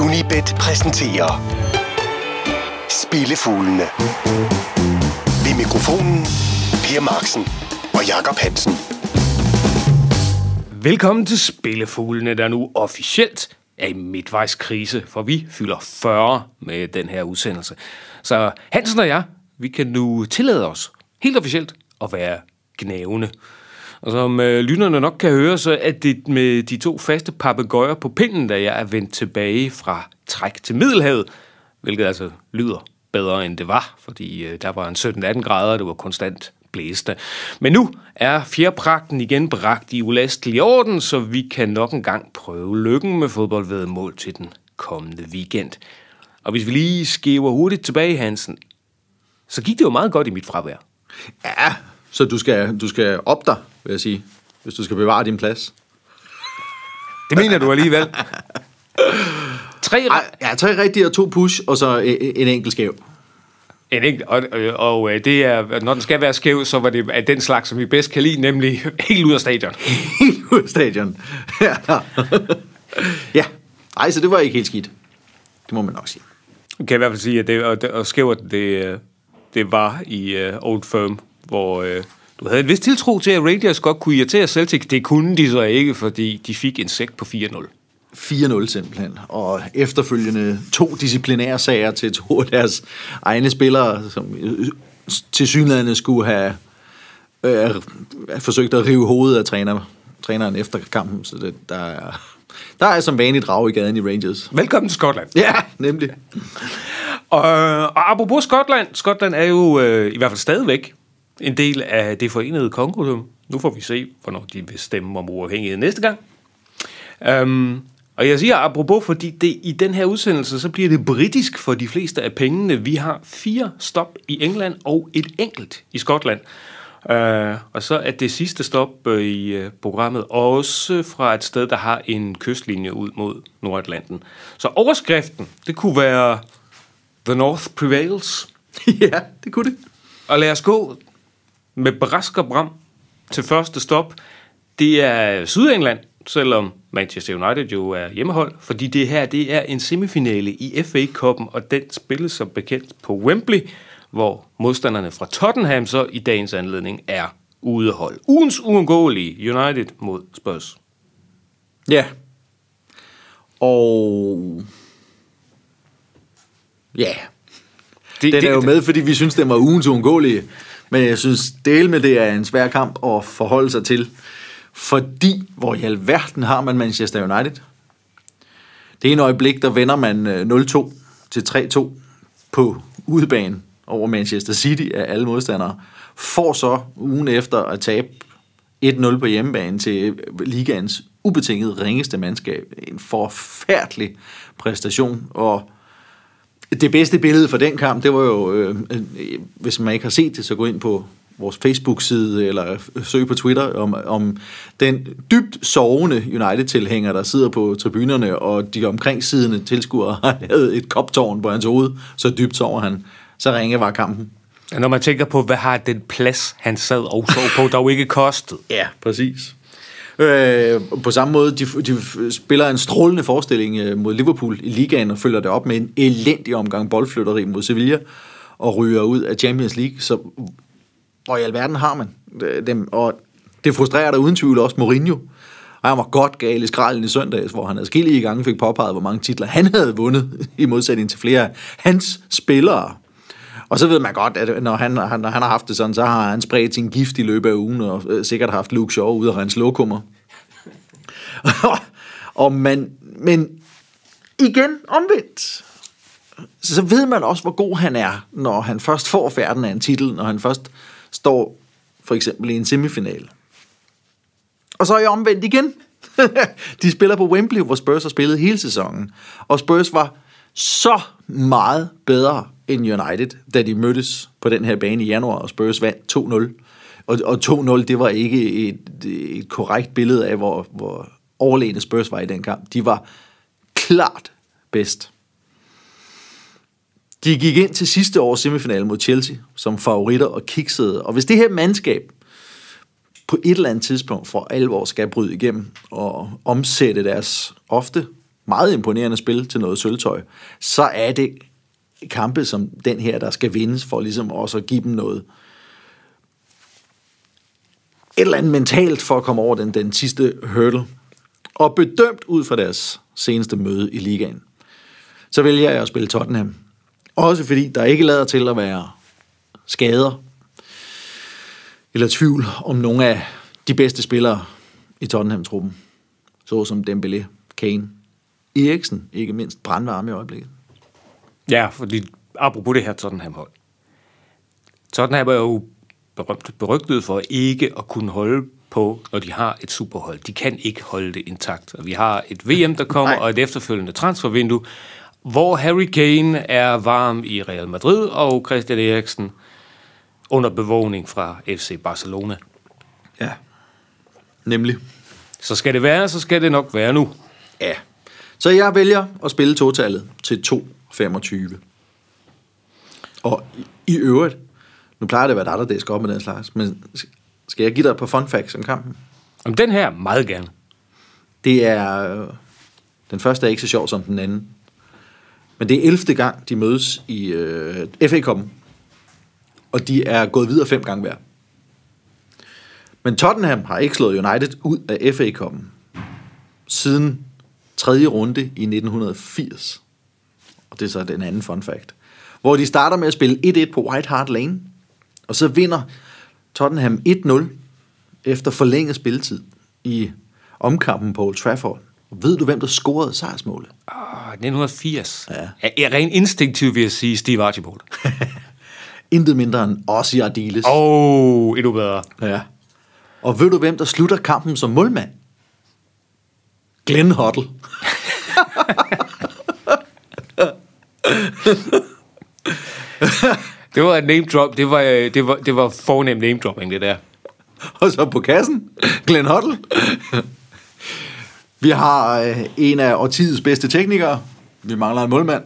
Unibet præsenterer Spillefuglene. Ved mikrofonen Per Marksen og Jakob Hansen. Velkommen til Spillefuglene, der nu officielt er i midtvejskrise, for vi fylder 40 med den her udsendelse. Så Hansen og jeg, vi kan nu tillade os helt officielt at være gnævende. Og som øh, lytterne nok kan høre, så er det med de to faste papegøjer på pinden, da jeg er vendt tilbage fra træk til Middelhavet, hvilket altså lyder bedre end det var, fordi øh, der var en 17-18 grader, og det var konstant blæste. Men nu er fjerpragten igen bragt i ulastelig orden, så vi kan nok en gang prøve lykken med fodboldvedmål til den kommende weekend. Og hvis vi lige skæver hurtigt tilbage, Hansen, så gik det jo meget godt i mit fravær. Ja, så du skal, du skal op dig, vil jeg sige, hvis du skal bevare din plads. Det mener du alligevel. Tre, Ej, ja, tre rigtige og to push, og så en, en enkelt skæv. En enkelt, og, og, og øh, det er, når den skal være skæv, så var det af den slags, som vi bedst kan lide, nemlig helt ud af stadion. Helt ud af stadion. Ja. ja. Ej, så det var ikke helt skidt. Det må man nok sige. Jeg kan i hvert fald sige, at det, og, og skævt, det, øh, det var i uh, Old Firm, hvor uh, du havde en vis tiltro til, at Rangers godt kunne irritere Celtic. Det kunne de så ikke, fordi de fik en sæk på 4-0. 4-0 simpelthen, og efterfølgende to disciplinære sager til to af deres egne spillere, som til synligheden skulle have øh, forsøgt at rive hovedet af træner, træneren efter kampen, så det, der, er, der er som vanligt rav i gaden i Rangers. Velkommen til Skotland. Ja, nemlig. Og, og apropos Skotland, Skotland er jo øh, i hvert fald stadigvæk en del af det forenede Kongo. Nu får vi se, hvornår de vil stemme om uafhængighed næste gang. Um, og jeg siger apropos, fordi det, i den her udsendelse, så bliver det britisk for de fleste af pengene. Vi har fire stop i England og et enkelt i Skotland. Uh, og så er det sidste stop uh, i uh, programmet også fra et sted, der har en kystlinje ud mod Nordatlanten. Så overskriften, det kunne være The North Prevails. ja, det kunne det. Og lad os gå med brask og bram til første stop. Det er Sydengland, selvom Manchester United jo er hjemmehold, fordi det her det er en semifinale i FA-koppen, og den spilles som bekendt på Wembley, hvor modstanderne fra Tottenham så i dagens anledning er udehold. Ugens uundgåelige United mod Spurs. Ja. Og... Ja. Det, Den er jo med, fordi vi synes, den var ugens uundgåelige. Men jeg synes, del med det er en svær kamp at forholde sig til. Fordi, hvor i alverden har man Manchester United? Det er en øjeblik, der vender man øh, 0-2 til 3-2 på udebane over Manchester City af alle modstandere. Får så ugen efter at tabe 1-0 på hjemmebane til øh, ligaens ubetinget ringeste mandskab. En forfærdelig præstation, og det bedste billede for den kamp, det var jo, øh, øh, hvis man ikke har set det, så gå ind på vores Facebook-side, eller søg på Twitter, om, om den dybt sovende United-tilhænger, der sidder på tribunerne, og de omkringsidende tilskuere har lavet et koptårn på hans hoved, så dybt sover han. Så ringe var kampen. Når man tænker på, hvad har den plads, han sad og så på, der jo ikke kostede. Ja, præcis. Øh, på samme måde, de, de spiller en strålende forestilling øh, mod Liverpool i ligaen og følger det op med en elendig omgang boldflytteri mod Sevilla og ryger ud af Champions League. Så hvor i alverden har man dem? Og det frustrerer der uden tvivl også Mourinho. Og han var godt gal i skralden i søndags, hvor han adskillige gange fik påpeget, hvor mange titler han havde vundet, i modsætning til flere af hans spillere. Og så ved man godt, at når han, når han har haft det sådan, så har han spredt sin gift i løbet af ugen, og øh, sikkert haft Luke Shaw ude af rense lokummer. og man, men igen omvendt, så ved man også, hvor god han er, når han først får færden af en titel, når han først står for eksempel i en semifinal. Og så er jeg omvendt igen. De spiller på Wembley, hvor Spurs har spillet hele sæsonen. Og Spurs var så meget bedre end United, da de mødtes på den her bane i januar, og Spurs vandt 2-0. Og, og 2-0, det var ikke et, et korrekt billede af, hvor, hvor overlegne Spurs var i den kamp. De var klart bedst. De gik ind til sidste års semifinale mod Chelsea som favoritter og kiksede. Og hvis det her mandskab på et eller andet tidspunkt for alvor skal bryde igennem og omsætte deres ofte meget imponerende spil til noget sølvtøj, så er det kampe som den her, der skal vindes, for ligesom også at give dem noget, et eller andet mentalt for at komme over den, den sidste hurdle. Og bedømt ud fra deres seneste møde i ligaen, så vælger jeg at spille Tottenham. Også fordi der ikke lader til at være skader eller tvivl om nogle af de bedste spillere i Tottenham-truppen. Såsom Dembélé, Kane, Eriksen, ikke mindst brandvarme i øjeblikket. Ja, fordi apropos det her Tottenham-hold. Tottenham er jo berømt, berygtet for ikke at kunne holde på, når de har et superhold. De kan ikke holde det intakt. Og vi har et VM, der kommer, Nej. og et efterfølgende transfervindue, hvor Harry Kane er varm i Real Madrid, og Christian Eriksen under bevågning fra FC Barcelona. Ja, nemlig. Så skal det være, så skal det nok være nu. Ja. Så jeg vælger at spille totallet til 2,25. Og i- i øvrigt, nu plejer det at være dig, der dæsker op med den slags, men skal jeg give dig et par fun facts om kampen? Om den her, meget gerne. Det er... øh, Den første er ikke så sjov som den anden. Men det er 11. gang, de mødes i øh, FA Cup'en. Og de er gået videre fem gange hver. Men Tottenham har ikke slået United ud af FA Cup'en siden tredje runde i 1980. Og det er så den anden fun fact. Hvor de starter med at spille 1-1 på White Hart Lane. Og så vinder Tottenham 1-0 efter forlænget spilletid i omkampen på Old Trafford. Ved du, hvem der scorede sejrsmålet? Ah, 1980. Ja. Ja. Jeg, rent instinktivt vil jeg sige Steve Archibald. Intet mindre end Ossie Ardiles. Åh, oh, endnu bedre. Ja. Og ved du, hvem der slutter kampen som målmand? Glenn Hoddle. Det var et name drop. Det var, øh, det var, det var fornemt name dropping, det der. Og så på kassen, Glenn Hoddle. Vi har øh, en af årtidets bedste teknikere. Vi mangler en målmand.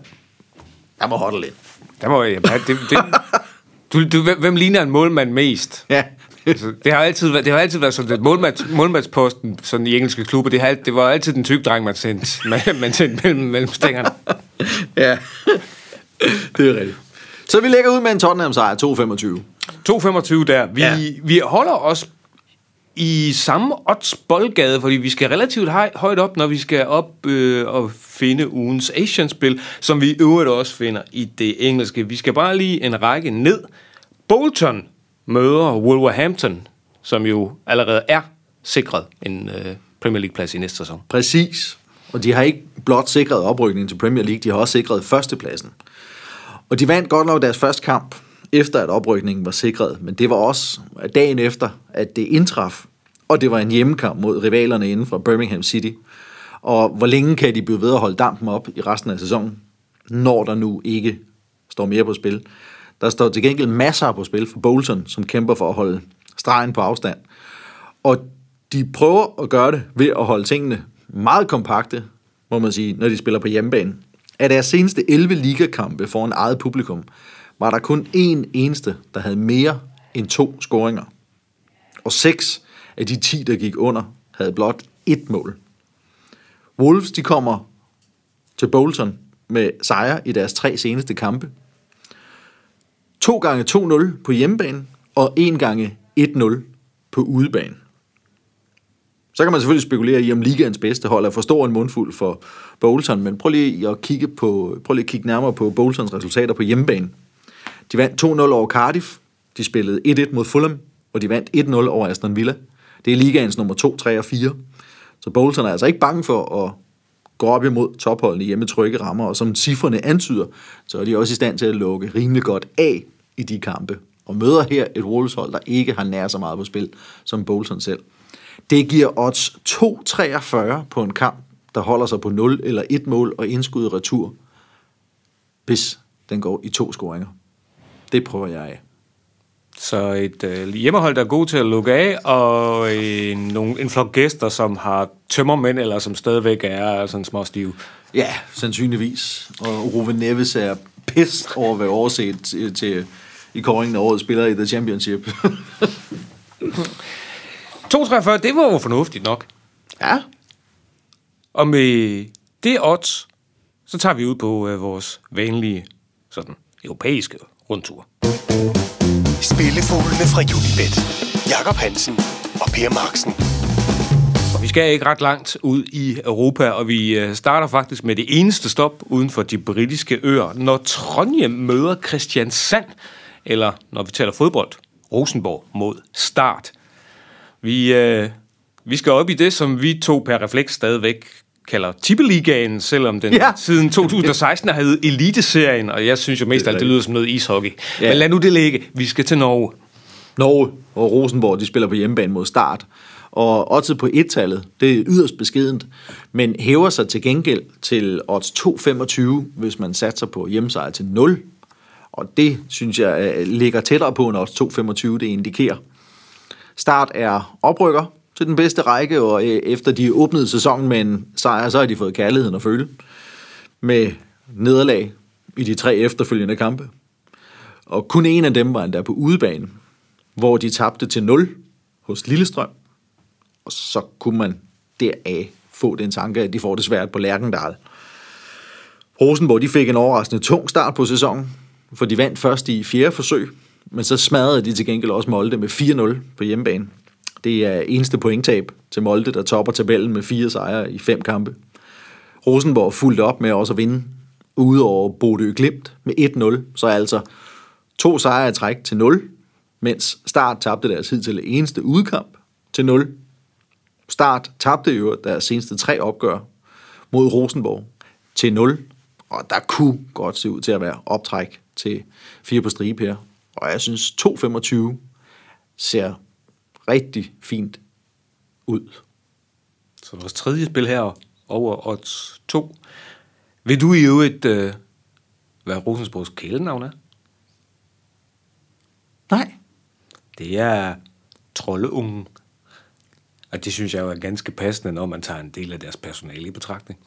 Jeg må Hoddle ind. Der må jeg, ja, det, det, du, du, hvem- hvem ligner en målmand mest? Ja. Altså, det har altid været, det har altid været sådan, at målmands, målmandsposten sådan i engelske klubber, det, har, det var altid den tykke dreng, man sendte, man, man sendte mellem, mellem stængerne. ja. det er rigtigt. Så vi lægger ud med en Tottenham sejr 2-25. 2,25 der. Vi, ja. vi holder os i samme odds boldgade, fordi vi skal relativt høj, højt op, når vi skal op øh, og finde ugens Asian-spil, som vi i øvrigt også finder i det engelske. Vi skal bare lige en række ned. Bolton møder Wolverhampton, som jo allerede er sikret en øh, Premier League-plads i næste sæson. Præcis. Og de har ikke blot sikret oprykningen til Premier League, de har også sikret førstepladsen. Og de vandt godt nok deres første kamp, efter at oprykningen var sikret, men det var også dagen efter, at det indtraf, og det var en hjemmekamp mod rivalerne inden fra Birmingham City. Og hvor længe kan de blive ved at holde dampen op i resten af sæsonen, når der nu ikke står mere på spil? Der står til gengæld masser på spil for Bolton, som kæmper for at holde stregen på afstand. Og de prøver at gøre det ved at holde tingene meget kompakte, må man sige, når de spiller på hjemmebane. Af deres seneste 11 ligakampe foran eget publikum, var der kun én eneste, der havde mere end to scoringer. Og seks af de 10, der gik under, havde blot ét mål. Wolves, de kommer til Bolton med sejre i deres tre seneste kampe. 2 gange 2-0 på hjemmebane, og 1 gange 1-0 på udebane. Så kan man selvfølgelig spekulere i, om ligaens bedste hold er for stor en mundfuld for Bolton, men prøv lige at kigge, på, prøv lige at kigge nærmere på Boltons resultater på hjemmebane. De vandt 2-0 over Cardiff, de spillede 1-1 mod Fulham, og de vandt 1-0 over Aston Villa. Det er ligaens nummer 2, 3 og 4. Så Bolton er altså ikke bange for at går op imod topholdene hjemme trygge rammer, og som cifrene antyder, så er de også i stand til at lukke rimelig godt af i de kampe, og møder her et Wolves-hold, der ikke har nær så meget på spil som Bolton selv. Det giver odds 2,43 på en kamp, der holder sig på 0 eller 1 mål og indskud retur, hvis den går i to scoringer. Det prøver jeg af. Så et øh, hjemmehold, der er god til at lukke af, og en, nogle, en flok gæster, som har tømmermænd, eller som stadigvæk er sådan småstive. Ja, sandsynligvis. Og Ruven Neves er pist over at være overset til, til i kåringen af årets spiller i The Championship. 2,43, det var jo fornuftigt nok. ja, Og med det odds, så tager vi ud på øh, vores vanlige sådan europæiske rundtur. Spillefuglene fra Unibet. Jakob Hansen og Per Marksen. Og vi skal ikke ret langt ud i Europa, og vi øh, starter faktisk med det eneste stop uden for de britiske øer, når Trondheim møder Christiansand, eller når vi taler fodbold, Rosenborg mod Start. Vi, øh, vi skal op i det, som vi to per refleks stadigvæk kalder Tippeligaen, selvom den ja. Siden 2016 har heddet Eliteserien, og jeg synes jo mest, at det lyder som noget ishockey. Ja. Men lad nu det ligge. Vi skal til Norge. Norge og Rosenborg, de spiller på hjemmebane mod start. Og oddset på et-tallet, det er yderst beskedent, men hæver sig til gengæld til odds 2,25, hvis man satser på hjemmesejr til 0. Og det, synes jeg, ligger tættere på, end odds 2,25 det indikerer. Start er oprykker til den bedste række, og øh, efter de åbnede sæsonen med en sejr, så har de fået kærligheden at føle. Med nederlag i de tre efterfølgende kampe. Og kun en af dem var endda på udebane, hvor de tabte til 0 hos Lillestrøm. Og så kunne man deraf få den tanke, at de får det svært på Lærkendal. Rosenborg de fik en overraskende tung start på sæsonen, for de vandt først i fjerde forsøg, men så smadrede de til gengæld også Molde med 4-0 på hjemmebane. Det er eneste pointtab til Molde, der topper tabellen med fire sejre i fem kampe. Rosenborg fulgte op med også at vinde ude over Bodø Glimt med 1-0, så altså to sejre i træk til 0, mens Start tabte deres hidtil eneste udkamp til 0. Start tabte jo deres seneste tre opgør mod Rosenborg til 0, og der kunne godt se ud til at være optræk til fire på stribe her. Og jeg synes 2-25 ser rigtig fint ud. Så vores tredje spil her over odds 2. Vil du i øvrigt, øh, hvad Rosensborgs kælenavn er? Nej. Det er Trolleungen. Og det synes jeg jo er ganske passende, når man tager en del af deres personale i betragtning.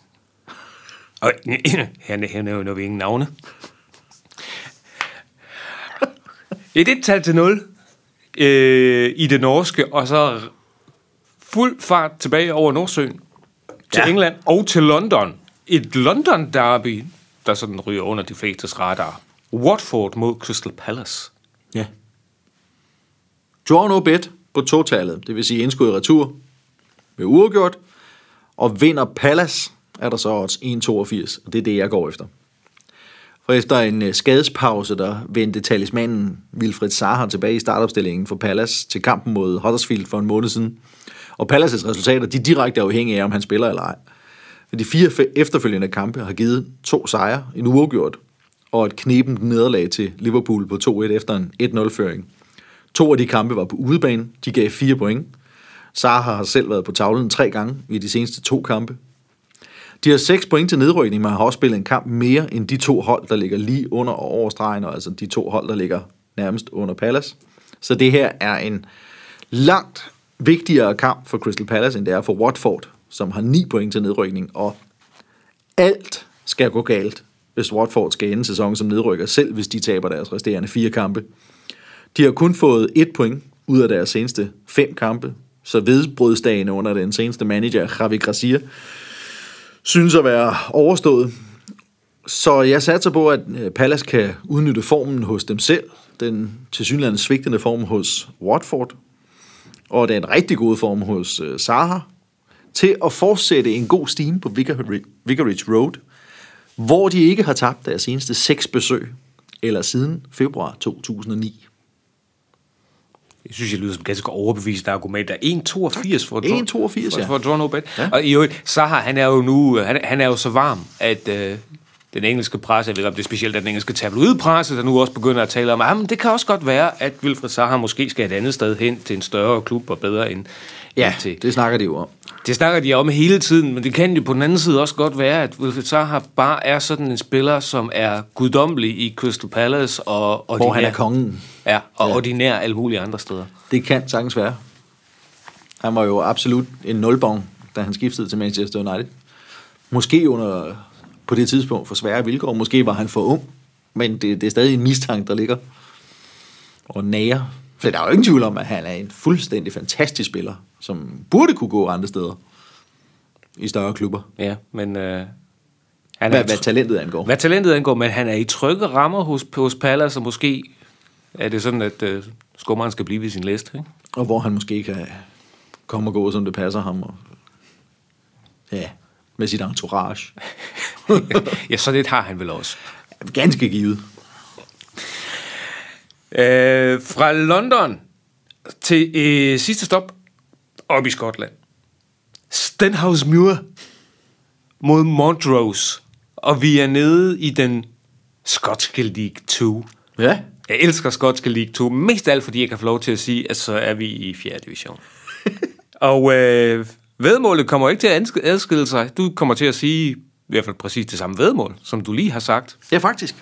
Og her, her nævner vi ingen navne. Et et-tal til 0 øh, i det norske, og så fuld fart tilbage over Nordsøen til ja. England og til London. Et London-derby, der sådan ryger under de flestes radar. Watford mod Crystal Palace. Ja. Draw no bet på totallet, det vil sige indskud i retur med uafgjort, og vinder Palace, er der så odds 1,82, og det er det, jeg går efter. For efter en øh, skadespause, der vendte talismanen Wilfred Zaha tilbage i startopstillingen for Palace til kampen mod Huddersfield for en måned siden. Og Palaces resultater, de er direkte afhængige af, om han spiller eller ej. For de fire efterfølgende kampe har givet to sejre, en uafgjort, og et knebent nederlag til Liverpool på 2-1 efter en 1-0-føring. To af de kampe var på udebane, de gav fire point. Zaha har selv været på tavlen tre gange i de seneste to kampe. De har 6 point til nedrykning, men har også spillet en kamp mere end de to hold, der ligger lige under og over stregen, og altså de to hold, der ligger nærmest under Palace. Så det her er en langt vigtigere kamp for Crystal Palace, end det er for Watford, som har 9 point til nedrykning, og alt skal gå galt, hvis Watford skal ende sæsonen som nedrykker, selv hvis de taber deres resterende fire kampe. De har kun fået et point ud af deres seneste fem kampe, så vedbrødsdagen under den seneste manager, Javi Gracia, synes at være overstået. Så jeg satser på, at øh, Pallas Palace kan udnytte formen hos dem selv, den tilsyneladende svigtende form hos Watford, og den rigtig gode form hos øh, Zaha, til at fortsætte en god stime på Vicarage Road, hvor de ikke har tabt deres seneste seks besøg, eller siden februar 2009. Jeg synes, jeg lyder som ganske overbevist argument. Der er 1,82 for, 1,82, for, ja. for draw no bet. Ja. Og i øvrigt, Zaha, han er jo nu, han, han er jo så varm, at øh, den engelske presse, jeg ved ikke, om det er specielt den engelske tabloidpresse, der nu også begynder at tale om, at det kan også godt være, at Wilfred Zaha måske skal et andet sted hen til en større klub og bedre end, Ja, til. det snakker de jo om. Det snakker de om hele tiden, men det kan jo på den anden side også godt være, at Wilfred Zaha bare er sådan en spiller, som er guddommelig i Crystal Palace og, og Hvor han er kongen. Ja, og ja. Ordinær alle mulige andre steder. Det kan sagtens være. Han var jo absolut en nulbong, da han skiftede til Manchester United. Måske under, på det tidspunkt for svære vilkår. Måske var han for ung. Men det, det er stadig en mistanke, der ligger. Og nager. For der er jo ingen tvivl om, at han er en fuldstændig fantastisk spiller, som burde kunne gå andre steder. I større klubber. Ja, men øh, Han er hvad, i hvad talentet angår. hvad talentet angår, men han er i trygge rammer hos, hos Palace, og måske er det sådan, at uh, skummeren skal blive ved sin liste. Ikke? Og hvor han måske kan komme og gå, som det passer ham. Og, ja, med sit entourage. ja, så det har han vel også. Ganske givet. Øh, fra London til øh, sidste stop op i Skotland. Stenhouse Muir mod Montrose. Og vi er nede i den skotske League 2. Ja, Jeg elsker skotske League 2, mest af alt fordi jeg kan få lov til at sige, at så er vi i 4. division. og øh, vedmålet kommer ikke til at adskille sig. Du kommer til at sige i hvert fald præcis det samme vedmål, som du lige har sagt. ja faktisk.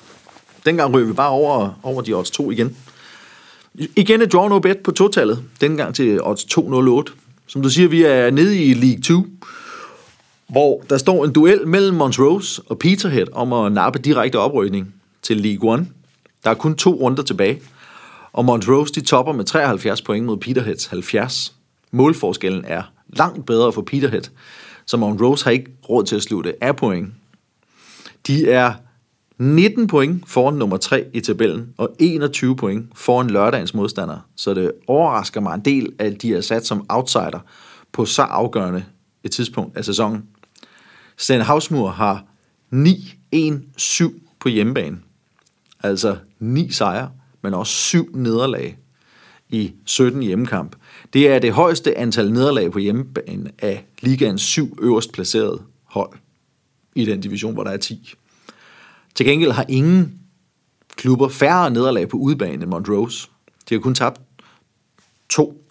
Dengang ryger vi bare over, over de odds 2 igen. Igen et draw no bet på totallet. Dengang til odds 208. Som du siger, vi er nede i League 2, hvor der står en duel mellem Montrose og Peterhead om at nappe direkte oprykning til League 1. Der er kun to runder tilbage, og Montrose de topper med 73 point mod Peterheads 70. Målforskellen er langt bedre for Peterhead, så Montrose har ikke råd til at slutte af point. De er 19 point foran nummer 3 i tabellen, og 21 point foran lørdagens modstander. Så det overrasker mig en del, at de er sat som outsider på så afgørende et tidspunkt af sæsonen. Sten Havsmur har 9-1-7 på hjemmebane. Altså 9 sejre, men også 7 nederlag i 17 hjemmekamp. Det er det højeste antal nederlag på hjemmebane af ligaens syv øverst placerede hold i den division, hvor der er 10. Til gengæld har ingen klubber færre nederlag på udebane end Montrose. De har kun tabt to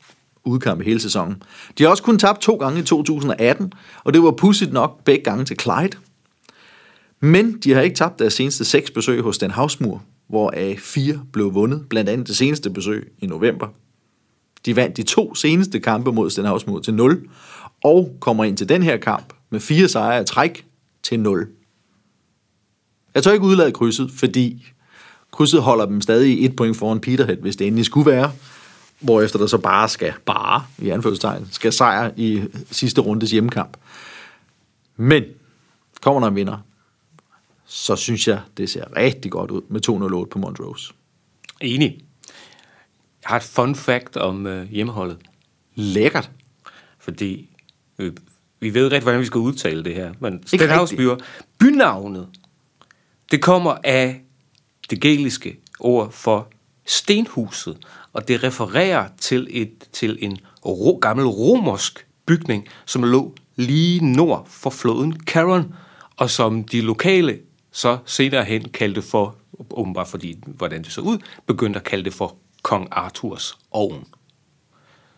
udkampe hele sæsonen. De har også kun tabt to gange i 2018, og det var pudsigt nok begge gange til Clyde. Men de har ikke tabt deres seneste seks besøg hos Den Havsmur, hvoraf fire blev vundet, blandt andet det seneste besøg i november. De vandt de to seneste kampe mod Sten Havsmur til 0, og kommer ind til den her kamp med fire sejre af træk til 0. Jeg tør ikke udlade krydset, fordi krydset holder dem stadig et point foran Peterhead, hvis det endelig skulle være. Hvorefter der så bare skal, bare i anførselstegn, skal sejre i sidste rundes hjemmekamp. Men kommer der en vinder, så synes jeg, det ser rigtig godt ud med 208 på Montrose. Enig. Jeg har et fun fact om øh, hjemmeholdet. Lækkert. Fordi øh, vi ved rigtig, hvordan vi skal udtale det her. Men Ikke Stenhavsbyer, bynavnet, det kommer af det gæliske ord for stenhuset, og det refererer til, et, til en ro, gammel romersk bygning, som lå lige nord for floden Caron, og som de lokale så senere hen kaldte for, åbenbart fordi, hvordan det så ud, begyndte at kalde det for Kong Arthurs ovn.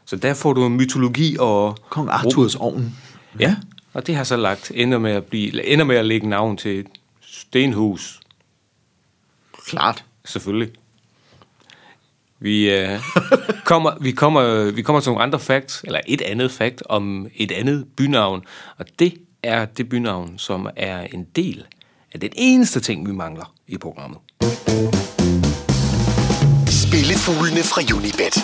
Så der får du mytologi og... Kong Arthurs ovn. Ja, og det har så lagt, ender med at, blive, ender med at lægge navn til stenhus, Klart. selvfølgelig. Vi, øh, kommer, vi, kommer, vi kommer til nogle andre facts, eller et andet fact om et andet bynavn, og det er det bynavn, som er en del af den eneste ting, vi mangler i programmet. Spillefuglene fra Unibet.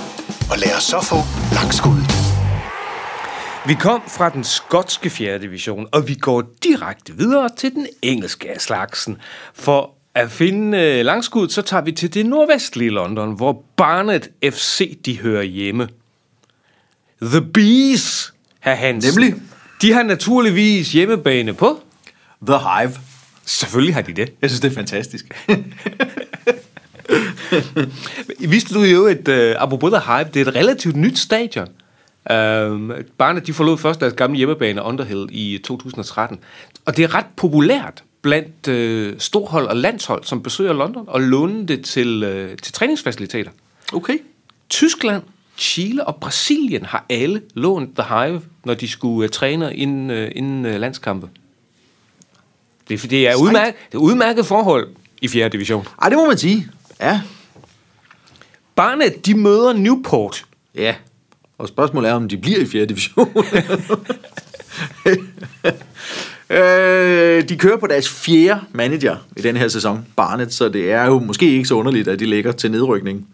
Og lad os så få langskuddet. Vi kom fra den skotske 4. division, og vi går direkte videre til den engelske af slagsen. For at finde øh, langskud, så tager vi til det nordvestlige London, hvor Barnet FC de hører hjemme. The Bees, herr Hansen. Nemlig. De har naturligvis hjemmebane på. The Hive. Selvfølgelig har de det. Jeg synes, det er fantastisk. Vidste du jo, at uh, apropos The Hype, det er et relativt nyt stadion. Um, Barnet de forlod først deres gamle hjemmebane Underhill i 2013. Og det er ret populært blandt uh, storhold og landshold, som besøger London og låner det til, uh, til træningsfaciliteter. Okay. Tyskland, Chile og Brasilien har alle lånt The Hive, når de skulle uh, træne inden, uh, inden uh, landskampe. Det er, det er, udmærket, det er udmærket forhold i 4. division. Ej, det må man sige. Ja. Barnet, de møder Newport. Ja. Og spørgsmålet er, om de bliver i 4. division. øh, de kører på deres fjerde manager i den her sæson, Barnet, så det er jo måske ikke så underligt, at de ligger til nedrykning.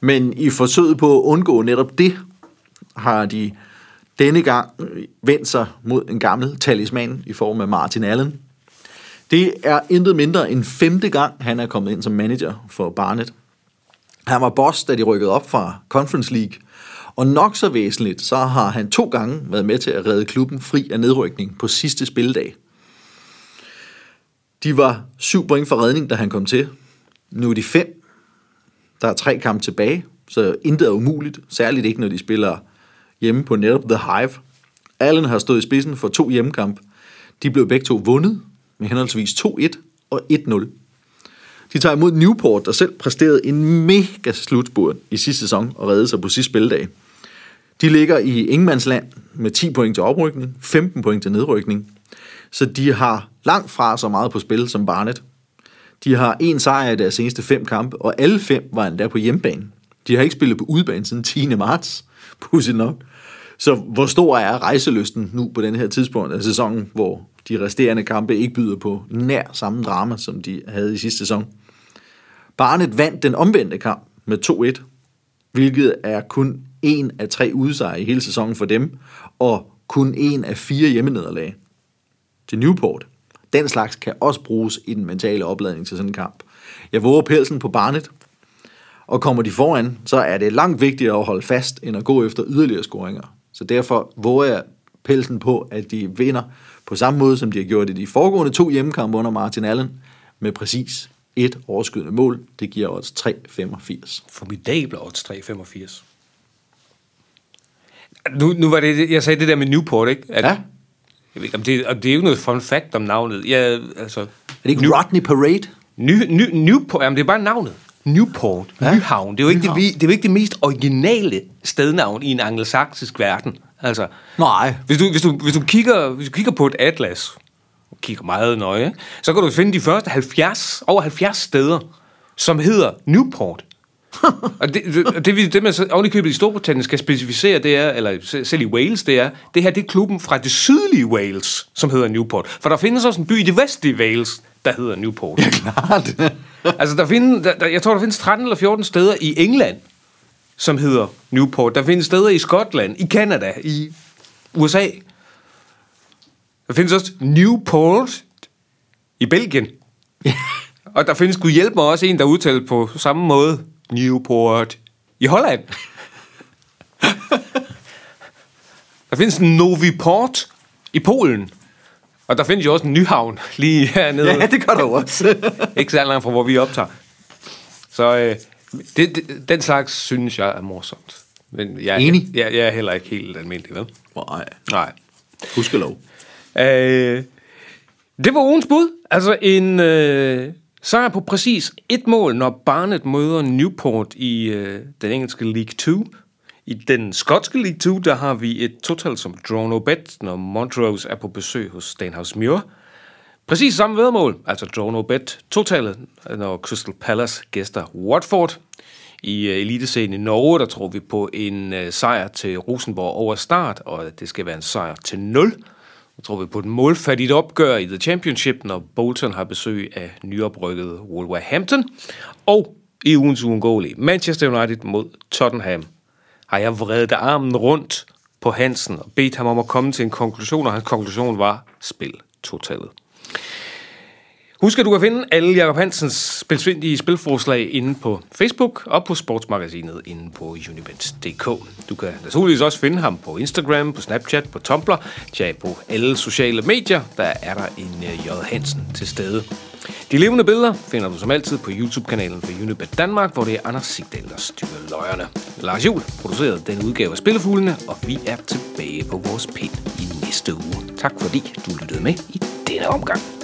Men i forsøget på at undgå netop det, har de denne gang vendt sig mod en gammel talisman i form af Martin Allen. Det er intet mindre end femte gang, han er kommet ind som manager for Barnet. Han var boss, da de rykkede op fra Conference League, og nok så væsentligt, så har han to gange været med til at redde klubben fri af nedrykning på sidste spilledag. De var syv point for redning, da han kom til. Nu er de fem. Der er tre kampe tilbage, så intet er umuligt, særligt ikke, når de spiller hjemme på netop The Hive. Allen har stået i spidsen for to hjemmekamp. De blev begge to vundet med henholdsvis 2-1 og 1-0. De tager imod Newport, der selv præsterede en mega slutspurt i sidste sæson og redde sig på sidste spilledag. De ligger i Ingemandsland med 10 point til oprykning, 15 point til nedrykning. Så de har langt fra så meget på spil som Barnet. De har en sejr i deres seneste fem kampe, og alle fem var endda på hjemmebane. De har ikke spillet på udebane siden 10. marts, pudsigt nok. Så hvor stor er rejseløsten nu på den her tidspunkt af sæsonen, hvor de resterende kampe ikke byder på nær samme drama, som de havde i sidste sæson? Barnet vandt den omvendte kamp med 2-1, hvilket er kun en af tre udsejre i hele sæsonen for dem, og kun en af fire hjemmenederlag til Newport. Den slags kan også bruges i den mentale opladning til sådan en kamp. Jeg våger pelsen på Barnet, og kommer de foran, så er det langt vigtigere at holde fast, end at gå efter yderligere scoringer. Så derfor våger jeg pelsen på, at de vinder på samme måde, som de har gjort i de foregående to hjemmekampe under Martin Allen, med præcis et overskydende mål. Det giver odds 3,85. Formidable odds 3,85. Nu, nu var det, jeg sagde det der med Newport, ikke? At, Ja. Jeg ved om det, om det er jo noget fun fact om navnet. Jeg, altså, Er det ikke Rodney Parade? Ny, ny, Newport, jamen det er bare navnet. Newport, ja? Nyhavn. Det er, jo ikke det, Nyhavn. det er jo ikke det mest originale stednavn i en angelsaksisk verden. Altså, Nej. hvis du, hvis du, hvis du, kigger, hvis du kigger på et atlas, og kigger meget nøje, så kan du finde de første 70, over 70 steder, som hedder Newport. og det, det, det, vi- det man så oven i Storbritannien skal specificere, det er, eller se- selv i Wales, det er, det her det er klubben fra det sydlige Wales, som hedder Newport. For der findes også en by i det vestlige Wales, der hedder Newport. Klart. altså, der findes, der, der, jeg tror, der findes 13 eller 14 steder i England, som hedder Newport. Der findes steder i Skotland, i Canada, i USA. Der findes også Newport i Belgien. Og der findes, gud hjælp mig, også en, der udtaler på samme måde, Newport i Holland. der findes en Noviport i Polen. Og der findes jo også en Nyhavn lige hernede. ja, det gør der også. Ikke så langt fra, hvor vi optager. Så øh, det, det, den slags synes jeg er morsomt. Men jeg, Enig. Jeg, jeg er heller ikke helt almindelig, vel? Nej. Nej. Husk lov. Øh, det var ugens bud. Altså en øh, sejr på præcis et mål, når Barnet møder Newport i øh, den engelske League 2. I den skotske League 2, der har vi et total som draw no bet, når Montrose er på besøg hos Stenhouse Muir. Præcis samme vedmål, altså draw no bet, totalet, når Crystal Palace gæster Watford. I uh, Eliteserien i Norge, der tror vi på en uh, sejr til Rosenborg over start, og det skal være en sejr til 0. Jeg tror vi på et målfattigt opgør i The Championship, når Bolton har besøg af nyoprykket Wolverhampton. Og i ugens uundgåelige Manchester United mod Tottenham har jeg vredet armen rundt på Hansen og bedt ham om at komme til en konklusion, og hans konklusion var spil totalet. Husk, at du kan finde alle Jakob Hansens spilsvindige spilforslag inde på Facebook og på sportsmagasinet inde på unibet.dk. Du kan naturligvis også finde ham på Instagram, på Snapchat, på Tumblr, ja, på alle sociale medier. Der er der en øh, J. Hansen til stede. De levende billeder finder du som altid på YouTube-kanalen for Unibet Danmark, hvor det er Anders Sigdal, der styrer løjerne. Lars Juhl producerede den udgave af Spillefuglene, og vi er tilbage på vores pind i næste uge. Tak fordi du lyttede med i denne omgang.